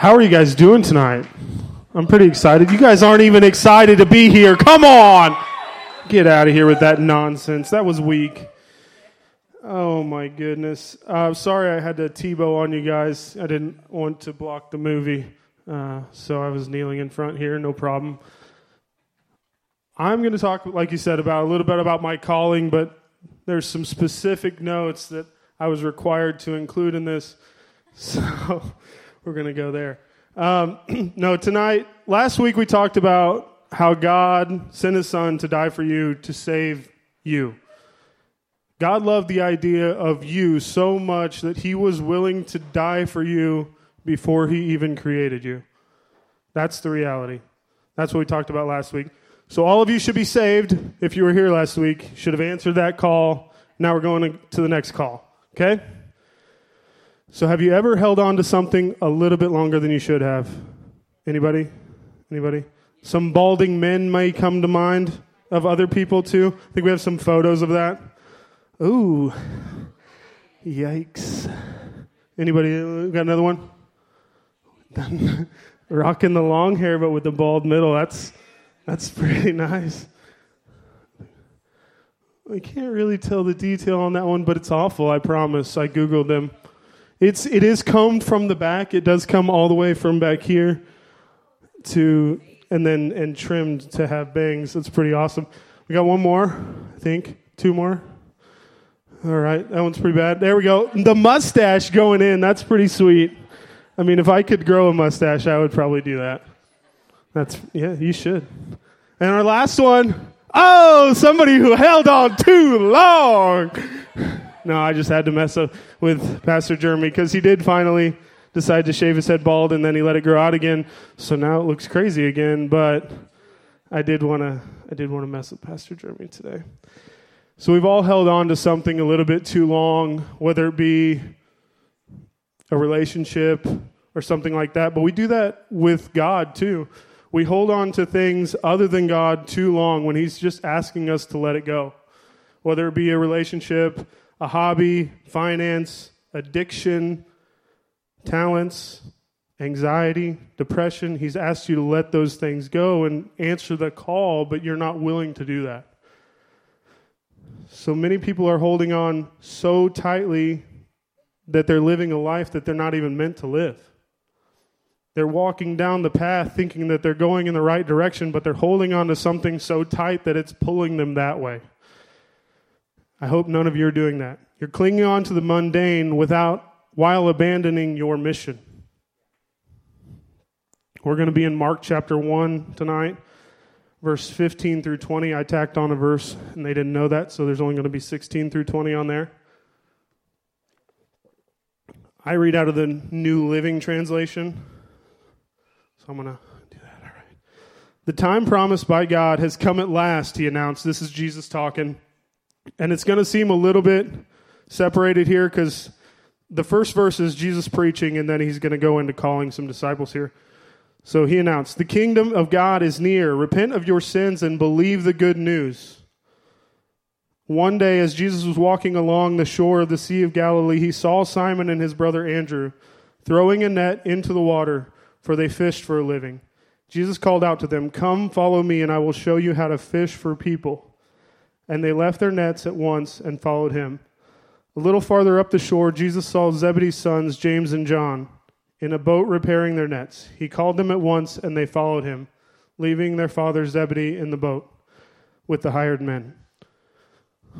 How are you guys doing tonight? I'm pretty excited. You guys aren't even excited to be here. Come on! Get out of here with that nonsense. That was weak. Oh my goodness. Uh, sorry I had to Tebow on you guys. I didn't want to block the movie, uh, so I was kneeling in front here, no problem. I'm going to talk, like you said, about a little bit about my calling, but there's some specific notes that I was required to include in this. So we're going to go there. Um, no, tonight, last week we talked about how God sent his son to die for you to save you. God loved the idea of you so much that he was willing to die for you before he even created you. That's the reality. That's what we talked about last week. So, all of you should be saved if you were here last week, should have answered that call. Now we're going to the next call. Okay? So have you ever held on to something a little bit longer than you should have? Anybody? Anybody? Some balding men may come to mind of other people too. I think we have some photos of that. Ooh. Yikes. Anybody uh, got another one? Rocking the long hair but with the bald middle. That's that's pretty nice. I can't really tell the detail on that one, but it's awful, I promise. I googled them. It's it is combed from the back. It does come all the way from back here to and then and trimmed to have bangs. That's pretty awesome. We got one more, I think. Two more. All right, that one's pretty bad. There we go. The mustache going in. That's pretty sweet. I mean, if I could grow a mustache, I would probably do that. That's yeah, you should. And our last one. Oh, somebody who held on too long. No, I just had to mess up with Pastor Jeremy because he did finally decide to shave his head bald and then he let it grow out again. So now it looks crazy again. But I did want to I did want to mess with Pastor Jeremy today. So we've all held on to something a little bit too long, whether it be a relationship or something like that. But we do that with God too. We hold on to things other than God too long when He's just asking us to let it go. Whether it be a relationship, a hobby, finance, addiction, talents, anxiety, depression. He's asked you to let those things go and answer the call, but you're not willing to do that. So many people are holding on so tightly that they're living a life that they're not even meant to live. They're walking down the path thinking that they're going in the right direction, but they're holding on to something so tight that it's pulling them that way. I hope none of you are doing that. You're clinging on to the mundane without while abandoning your mission. We're going to be in Mark chapter 1 tonight, verse 15 through 20. I tacked on a verse and they didn't know that, so there's only going to be 16 through 20 on there. I read out of the New Living Translation. So I'm going to do that. All right. The time promised by God has come at last, he announced. This is Jesus talking. And it's going to seem a little bit separated here because the first verse is Jesus preaching, and then he's going to go into calling some disciples here. So he announced, The kingdom of God is near. Repent of your sins and believe the good news. One day, as Jesus was walking along the shore of the Sea of Galilee, he saw Simon and his brother Andrew throwing a net into the water, for they fished for a living. Jesus called out to them, Come, follow me, and I will show you how to fish for people and they left their nets at once and followed him. A little farther up the shore, Jesus saw Zebedee's sons, James and John, in a boat repairing their nets. He called them at once, and they followed him, leaving their father Zebedee in the boat with the hired men.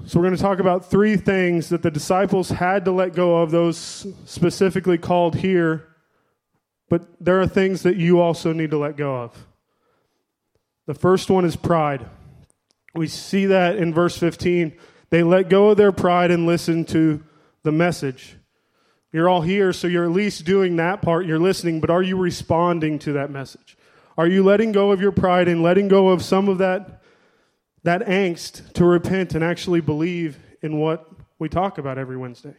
So, we're going to talk about three things that the disciples had to let go of, those specifically called here, but there are things that you also need to let go of. The first one is pride. We see that in verse 15. They let go of their pride and listen to the message. You're all here, so you're at least doing that part. You're listening, but are you responding to that message? Are you letting go of your pride and letting go of some of that, that angst to repent and actually believe in what we talk about every Wednesday?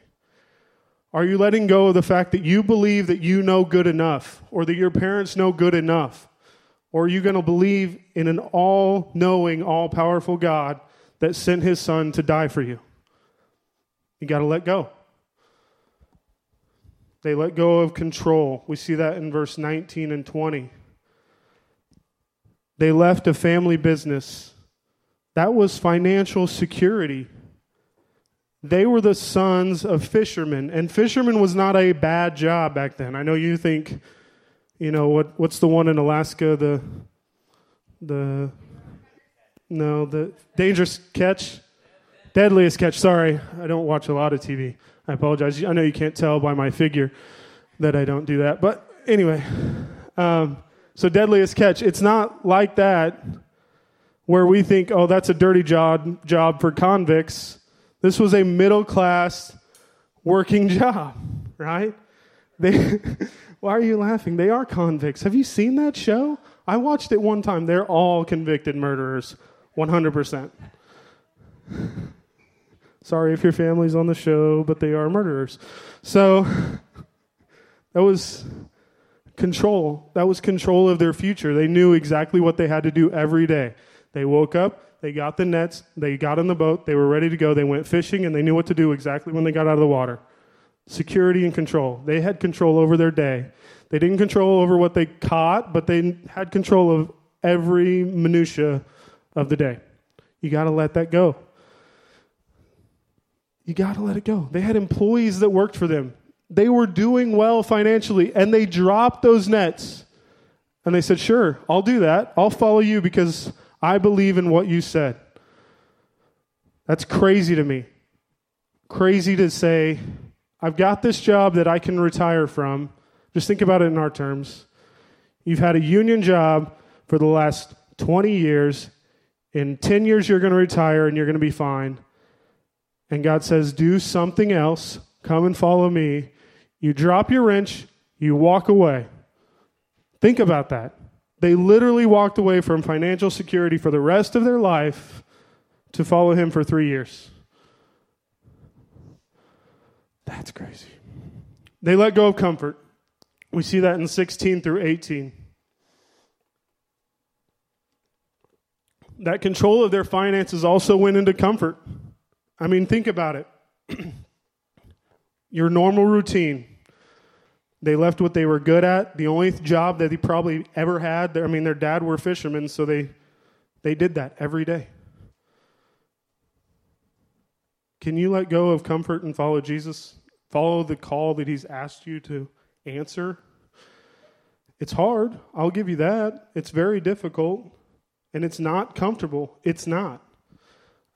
Are you letting go of the fact that you believe that you know good enough or that your parents know good enough or are you going to believe in an all knowing, all powerful God that sent his son to die for you? You got to let go. They let go of control. We see that in verse 19 and 20. They left a family business. That was financial security. They were the sons of fishermen, and fishermen was not a bad job back then. I know you think, you know, what what's the one in Alaska, the the no, the dangerous catch? Deadliest catch. Sorry, I don't watch a lot of TV. I apologize. I know you can't tell by my figure that I don't do that. But anyway, um, so deadliest catch. It's not like that where we think, oh, that's a dirty job job for convicts. This was a middle class working job, right? They, why are you laughing? They are convicts. Have you seen that show? I watched it one time. They're all convicted murderers, 100%. Sorry if your family's on the show, but they are murderers. So that was control. That was control of their future. They knew exactly what they had to do every day. They woke up, they got the nets, they got in the boat, they were ready to go, they went fishing, and they knew what to do exactly when they got out of the water. Security and control. They had control over their day. They didn't control over what they caught, but they had control of every minutia of the day. You got to let that go. You got to let it go. They had employees that worked for them. They were doing well financially, and they dropped those nets. And they said, Sure, I'll do that. I'll follow you because I believe in what you said. That's crazy to me. Crazy to say, I've got this job that I can retire from. Just think about it in our terms. You've had a union job for the last 20 years. In 10 years, you're going to retire and you're going to be fine and God says, Do something else, come and follow me. You drop your wrench, you walk away. Think about that. They literally walked away from financial security for the rest of their life to follow him for three years. That's crazy. They let go of comfort. We see that in 16 through 18. That control of their finances also went into comfort. I mean, think about it. Your normal routine. They left what they were good at. The only job that they probably ever had. I mean, their dad were fishermen, so they they did that every day. Can you let go of comfort and follow Jesus? Follow the call that He's asked you to answer? It's hard. I'll give you that. It's very difficult. And it's not comfortable. It's not.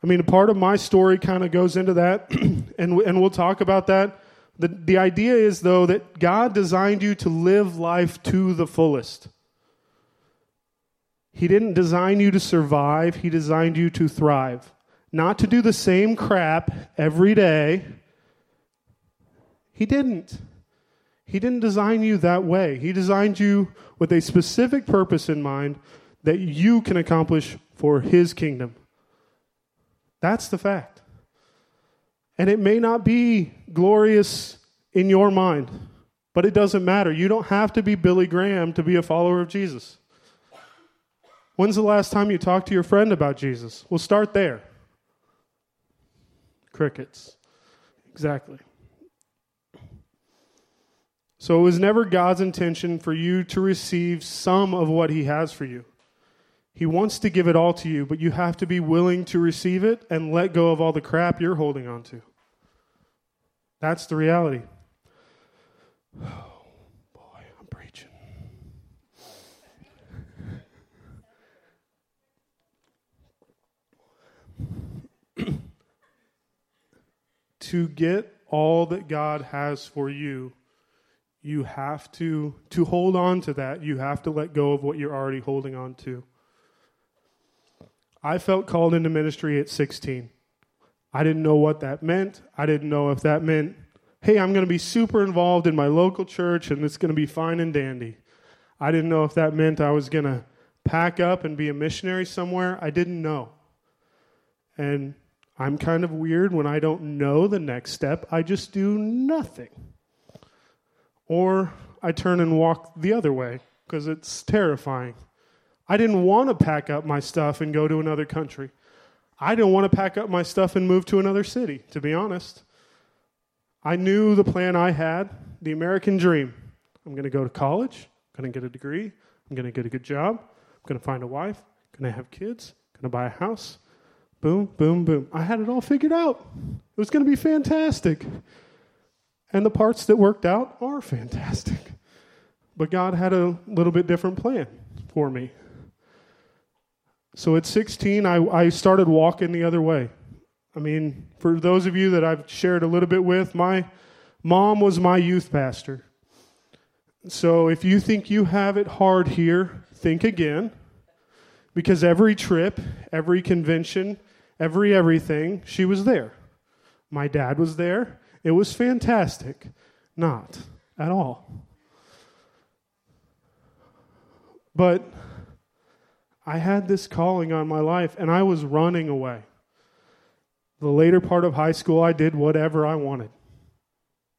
I mean, a part of my story kind of goes into that, and, and we'll talk about that. The, the idea is, though, that God designed you to live life to the fullest. He didn't design you to survive, He designed you to thrive. Not to do the same crap every day. He didn't. He didn't design you that way. He designed you with a specific purpose in mind that you can accomplish for His kingdom. That's the fact. And it may not be glorious in your mind, but it doesn't matter. You don't have to be Billy Graham to be a follower of Jesus. When's the last time you talked to your friend about Jesus? We'll start there. Crickets. Exactly. So it was never God's intention for you to receive some of what He has for you. He wants to give it all to you, but you have to be willing to receive it and let go of all the crap you're holding on to. That's the reality. Oh, boy, I'm preaching. to get all that God has for you, you have to to hold on to that. You have to let go of what you're already holding on to. I felt called into ministry at 16. I didn't know what that meant. I didn't know if that meant, hey, I'm going to be super involved in my local church and it's going to be fine and dandy. I didn't know if that meant I was going to pack up and be a missionary somewhere. I didn't know. And I'm kind of weird when I don't know the next step. I just do nothing. Or I turn and walk the other way because it's terrifying. I didn't want to pack up my stuff and go to another country. I didn't want to pack up my stuff and move to another city, to be honest. I knew the plan I had, the American dream. I'm going to go to college, I'm going to get a degree, I'm going to get a good job, I'm going to find a wife, I'm going to have kids, I'm going to buy a house. Boom, boom, boom. I had it all figured out. It was going to be fantastic. And the parts that worked out are fantastic. But God had a little bit different plan for me. So at 16, I, I started walking the other way. I mean, for those of you that I've shared a little bit with, my mom was my youth pastor. So if you think you have it hard here, think again. Because every trip, every convention, every everything, she was there. My dad was there. It was fantastic. Not at all. But I had this calling on my life and I was running away. The later part of high school, I did whatever I wanted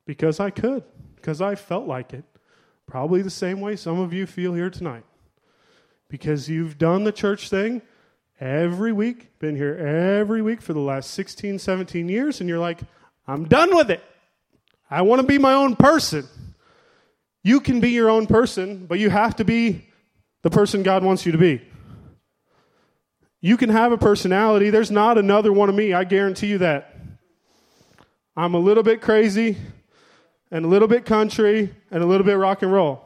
because I could, because I felt like it. Probably the same way some of you feel here tonight. Because you've done the church thing every week, been here every week for the last 16, 17 years, and you're like, I'm done with it. I want to be my own person. You can be your own person, but you have to be the person God wants you to be. You can have a personality. There's not another one of me. I guarantee you that. I'm a little bit crazy and a little bit country and a little bit rock and roll.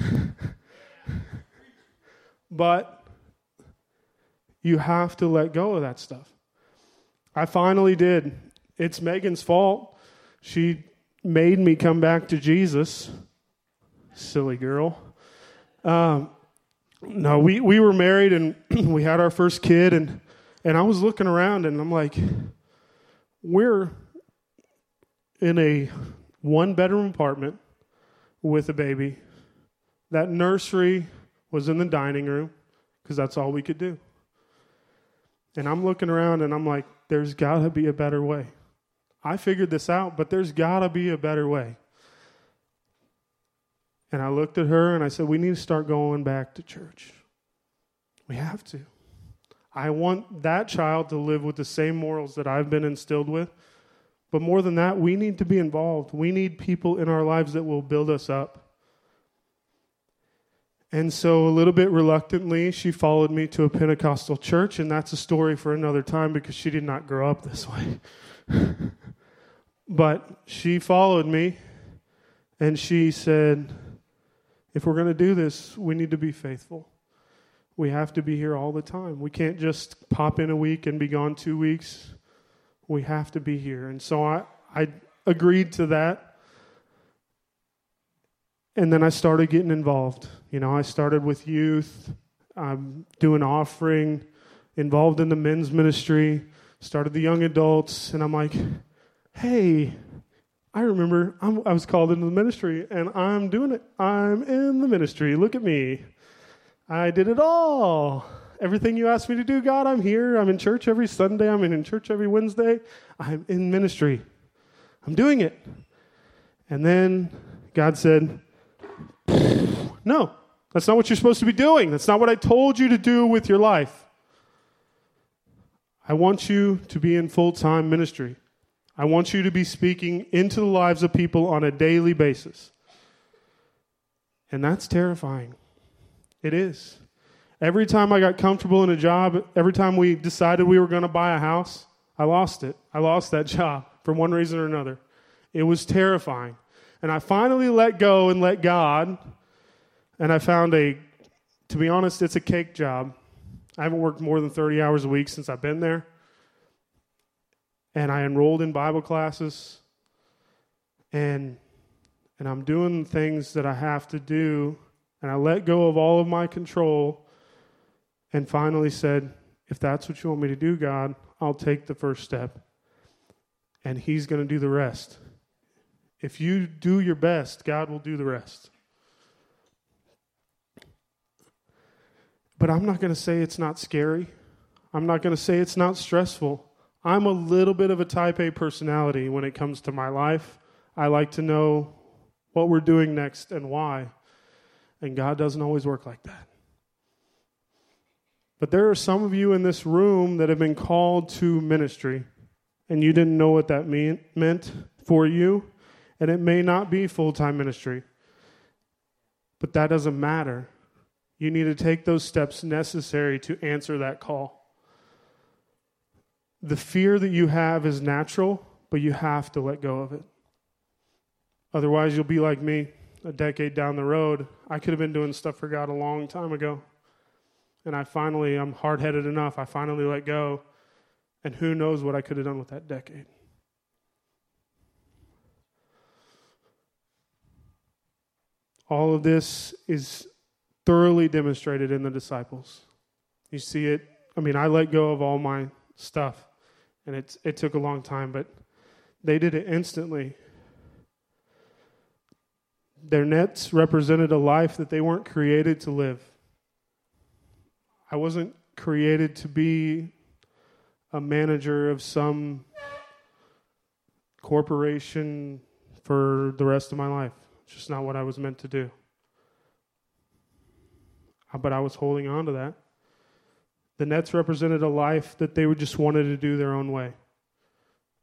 but you have to let go of that stuff. I finally did. It's Megan's fault. She made me come back to Jesus. Silly girl. Um, no, we, we were married and we had our first kid, and, and I was looking around and I'm like, we're in a one bedroom apartment with a baby. That nursery was in the dining room because that's all we could do. And I'm looking around and I'm like, there's got to be a better way. I figured this out, but there's got to be a better way. And I looked at her and I said, We need to start going back to church. We have to. I want that child to live with the same morals that I've been instilled with. But more than that, we need to be involved. We need people in our lives that will build us up. And so, a little bit reluctantly, she followed me to a Pentecostal church, and that's a story for another time because she did not grow up this way. but she followed me, and she said, if we're going to do this, we need to be faithful. We have to be here all the time. We can't just pop in a week and be gone two weeks. We have to be here. And so I, I agreed to that. And then I started getting involved. You know, I started with youth, I'm doing offering, involved in the men's ministry, started the young adults, and I'm like, hey, I remember I'm, i was called into the ministry and I'm doing it. I'm in the ministry. Look at me. I did it all. Everything you asked me to do, God, I'm here. I'm in church every Sunday. I'm in church every Wednesday. I'm in ministry. I'm doing it. And then God said, No, that's not what you're supposed to be doing. That's not what I told you to do with your life. I want you to be in full time ministry. I want you to be speaking into the lives of people on a daily basis. And that's terrifying. It is. Every time I got comfortable in a job, every time we decided we were going to buy a house, I lost it. I lost that job for one reason or another. It was terrifying. And I finally let go and let God, and I found a, to be honest, it's a cake job. I haven't worked more than 30 hours a week since I've been there and I enrolled in Bible classes and and I'm doing things that I have to do and I let go of all of my control and finally said, if that's what you want me to do, God, I'll take the first step. And he's going to do the rest. If you do your best, God will do the rest. But I'm not going to say it's not scary. I'm not going to say it's not stressful. I'm a little bit of a type A personality when it comes to my life. I like to know what we're doing next and why. And God doesn't always work like that. But there are some of you in this room that have been called to ministry, and you didn't know what that mean, meant for you, and it may not be full time ministry. But that doesn't matter. You need to take those steps necessary to answer that call. The fear that you have is natural, but you have to let go of it. Otherwise, you'll be like me a decade down the road. I could have been doing stuff for God a long time ago. And I finally, I'm hard headed enough. I finally let go. And who knows what I could have done with that decade. All of this is thoroughly demonstrated in the disciples. You see it. I mean, I let go of all my stuff, and it, it took a long time, but they did it instantly. Their nets represented a life that they weren't created to live. I wasn't created to be a manager of some corporation for the rest of my life. It's just not what I was meant to do. Uh, but I was holding on to that. The Nets represented a life that they just wanted to do their own way.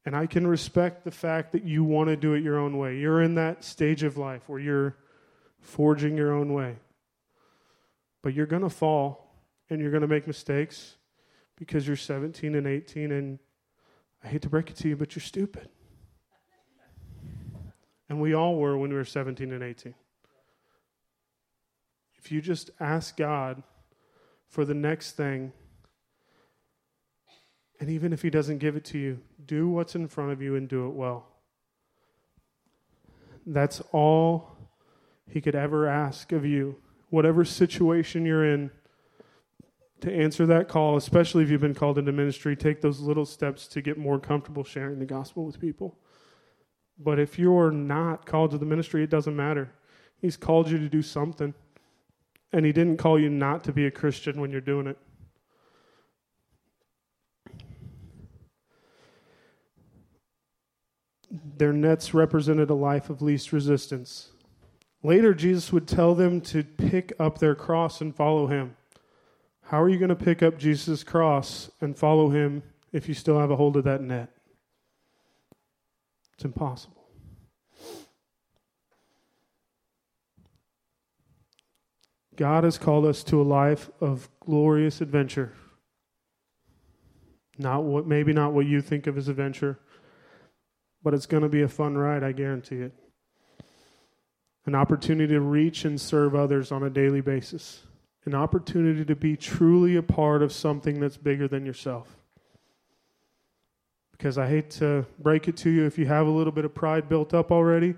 And I can respect the fact that you want to do it your own way. You're in that stage of life where you're forging your own way. But you're going to fall and you're going to make mistakes because you're 17 and 18 and I hate to break it to you, but you're stupid. And we all were when we were 17 and 18. If you just ask God for the next thing, and even if He doesn't give it to you, do what's in front of you and do it well. That's all He could ever ask of you. Whatever situation you're in, to answer that call, especially if you've been called into ministry, take those little steps to get more comfortable sharing the gospel with people. But if you're not called to the ministry, it doesn't matter. He's called you to do something. And He didn't call you not to be a Christian when you're doing it. Their nets represented a life of least resistance. Later, Jesus would tell them to pick up their cross and follow Him. How are you going to pick up Jesus' cross and follow Him if you still have a hold of that net? It's impossible. God has called us to a life of glorious adventure. Not what maybe not what you think of as adventure, but it's going to be a fun ride, I guarantee it. An opportunity to reach and serve others on a daily basis. An opportunity to be truly a part of something that's bigger than yourself. Because I hate to break it to you if you have a little bit of pride built up already,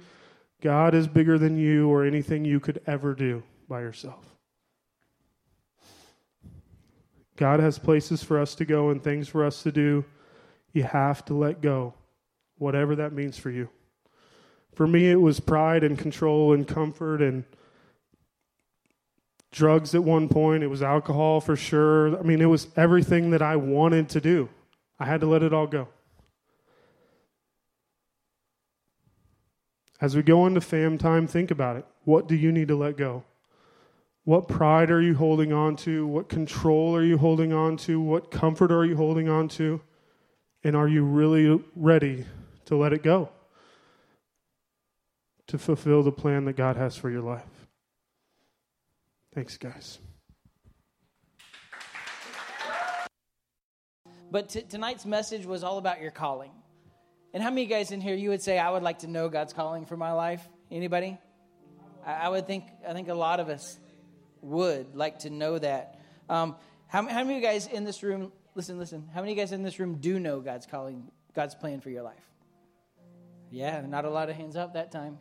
God is bigger than you or anything you could ever do by yourself. God has places for us to go and things for us to do. You have to let go, whatever that means for you. For me, it was pride and control and comfort and drugs at one point. It was alcohol for sure. I mean, it was everything that I wanted to do. I had to let it all go. As we go into fam time, think about it. What do you need to let go? What pride are you holding on to? What control are you holding on to? What comfort are you holding on to? And are you really ready to let it go? To fulfill the plan that God has for your life. Thanks, guys. But t- tonight's message was all about your calling. And how many guys in here you would say I would like to know God's calling for my life? Anybody? I, I would think I think a lot of us would like to know that. Um, how, how many of you guys in this room, listen, listen, how many of you guys in this room do know God's calling, God's plan for your life? Yeah, not a lot of hands up that time.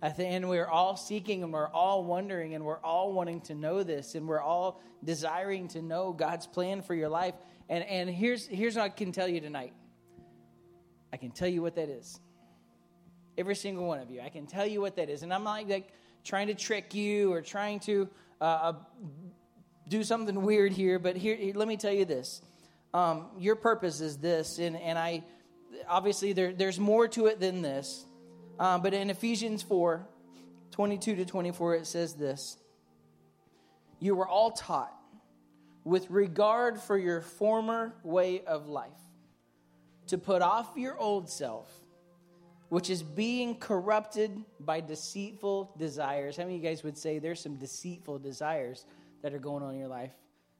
I think, and we're all seeking and we're all wondering and we're all wanting to know this and we're all desiring to know God's plan for your life. And, and here's, here's what I can tell you tonight I can tell you what that is. Every single one of you. I can tell you what that is. And I'm not like trying to trick you or trying to uh, uh, do something weird here, but here, let me tell you this. Um, your purpose is this, and, and I obviously there, there's more to it than this. Uh, but in Ephesians 4 22 to 24, it says this You were all taught with regard for your former way of life to put off your old self, which is being corrupted by deceitful desires. How many of you guys would say there's some deceitful desires that are going on in your life?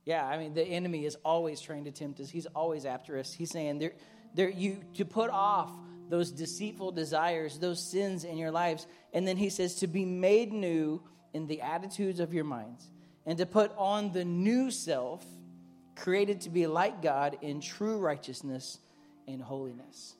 Yeah, I mean, the enemy is always trying to tempt us. He's always after us. He's saying there, there, you to put off those deceitful desires, those sins in your lives, and then he says to be made new in the attitudes of your minds, and to put on the new self, created to be like God in true righteousness and holiness.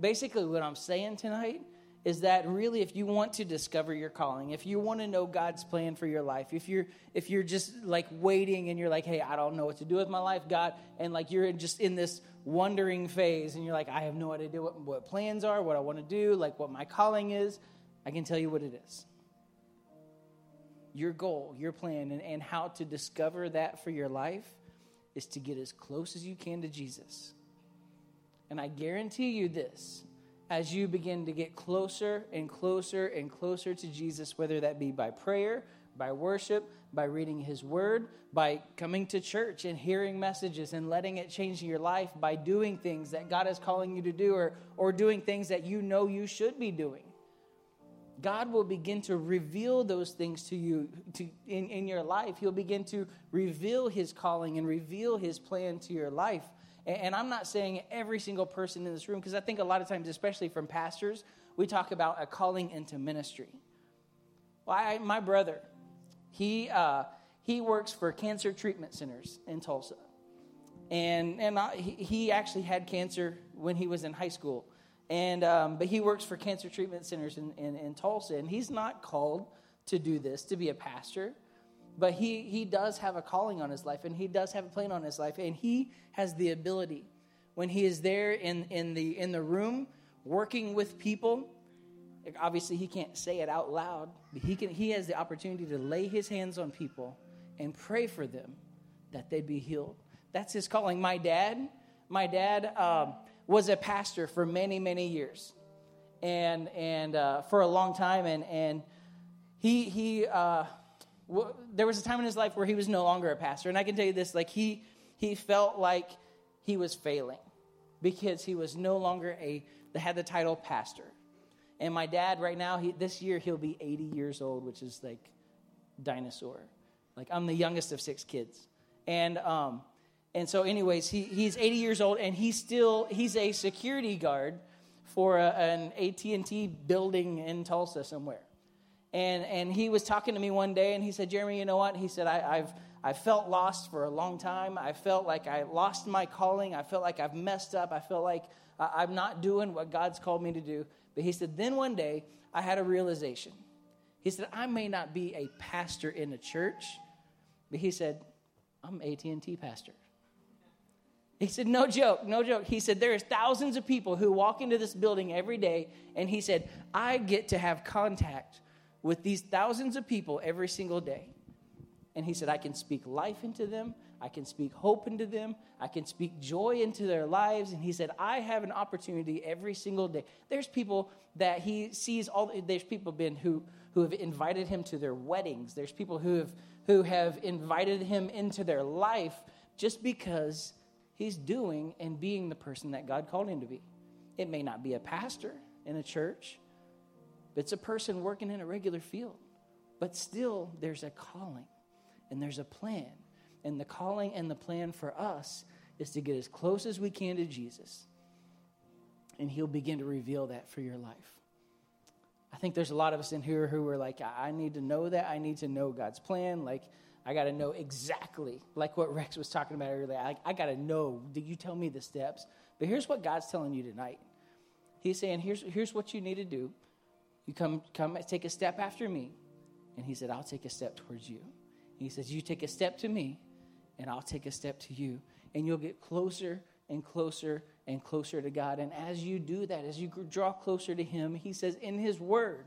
Basically, what I'm saying tonight is that really if you want to discover your calling if you want to know god's plan for your life if you're if you're just like waiting and you're like hey i don't know what to do with my life god and like you're just in this wondering phase and you're like i have no idea what, what plans are what i want to do like what my calling is i can tell you what it is. Your goal your plan and, and how to discover that for your life is to get as close as you can to jesus and i guarantee you this as you begin to get closer and closer and closer to Jesus, whether that be by prayer, by worship, by reading His Word, by coming to church and hearing messages and letting it change your life, by doing things that God is calling you to do, or, or doing things that you know you should be doing. God will begin to reveal those things to you to, in, in your life. He'll begin to reveal His calling and reveal His plan to your life. And I'm not saying every single person in this room, because I think a lot of times, especially from pastors, we talk about a calling into ministry. Well, I, my brother, he, uh, he works for cancer treatment centers in Tulsa. And, and I, he, actually had cancer when he was in high school. And, um, but he works for cancer treatment centers in, in, in Tulsa. And he's not called to do this, to be a pastor but he, he does have a calling on his life and he does have a plan on his life and he has the ability. When he is there in, in, the, in the room working with people obviously he can't say it out loud but he, can, he has the opportunity to lay his hands on people and pray for them that they'd be healed. That's his calling. My dad my dad um, was a pastor for many many years and and uh, for a long time and and he he uh, there was a time in his life where he was no longer a pastor. And i can tell you this like he he felt like he was failing because he was no longer a had the title pastor. And my dad right now he, this year he'll be 80 years old which is like dinosaur. Like i'm the youngest of six kids. And um and so anyways he, he's 80 years old and he's still he's a security guard for a, an at&t building in tulsa somewhere and, and he was talking to me one day and he said, Jeremy, you know what? He said, I, I've, I felt lost for a long time. I felt like I lost my calling. I felt like I've messed up. I felt like I'm not doing what God's called me to do. But he said, then one day I had a realization. He said, I may not be a pastor in a church, but he said, I'm AT&T pastor. He said, no joke, no joke. He said, there's thousands of people who walk into this building every day, and he said, I get to have contact with these thousands of people every single day. And he said, I can speak life into them. I can speak hope into them. I can speak joy into their lives. And he said, I have an opportunity every single day. There's people that he sees all, there's people been who, who have invited him to their weddings. There's people who have, who have invited him into their life just because he's doing and being the person that God called him to be. It may not be a pastor in a church, it's a person working in a regular field. But still, there's a calling and there's a plan. And the calling and the plan for us is to get as close as we can to Jesus. And He'll begin to reveal that for your life. I think there's a lot of us in here who are like, I need to know that. I need to know God's plan. Like, I got to know exactly, like what Rex was talking about earlier. I, I got to know. Did you tell me the steps? But here's what God's telling you tonight. He's saying, here's, here's what you need to do. You come, come take a step after me. And he said, I'll take a step towards you. And he says, You take a step to me, and I'll take a step to you. And you'll get closer and closer and closer to God. And as you do that, as you draw closer to Him, He says in His Word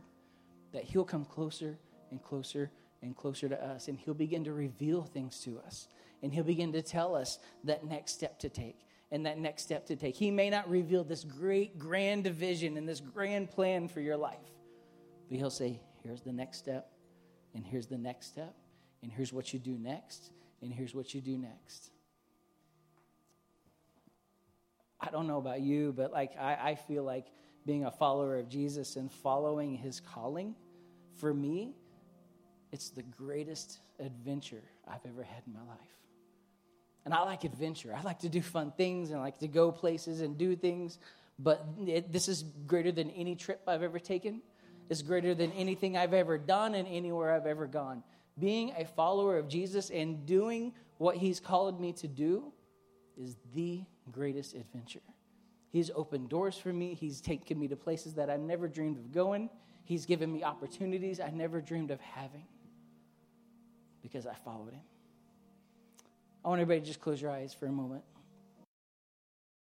that He'll come closer and closer and closer to us. And He'll begin to reveal things to us. And He'll begin to tell us that next step to take and that next step to take. He may not reveal this great, grand vision and this grand plan for your life. But he'll say, here's the next step, and here's the next step, and here's what you do next, and here's what you do next. I don't know about you, but like I, I feel like being a follower of Jesus and following his calling, for me, it's the greatest adventure I've ever had in my life. And I like adventure. I like to do fun things and I like to go places and do things. But it, this is greater than any trip I've ever taken. It's greater than anything I've ever done and anywhere I've ever gone. Being a follower of Jesus and doing what he's called me to do is the greatest adventure. He's opened doors for me. He's taken me to places that I never dreamed of going. He's given me opportunities I never dreamed of having because I followed him. I want everybody to just close your eyes for a moment.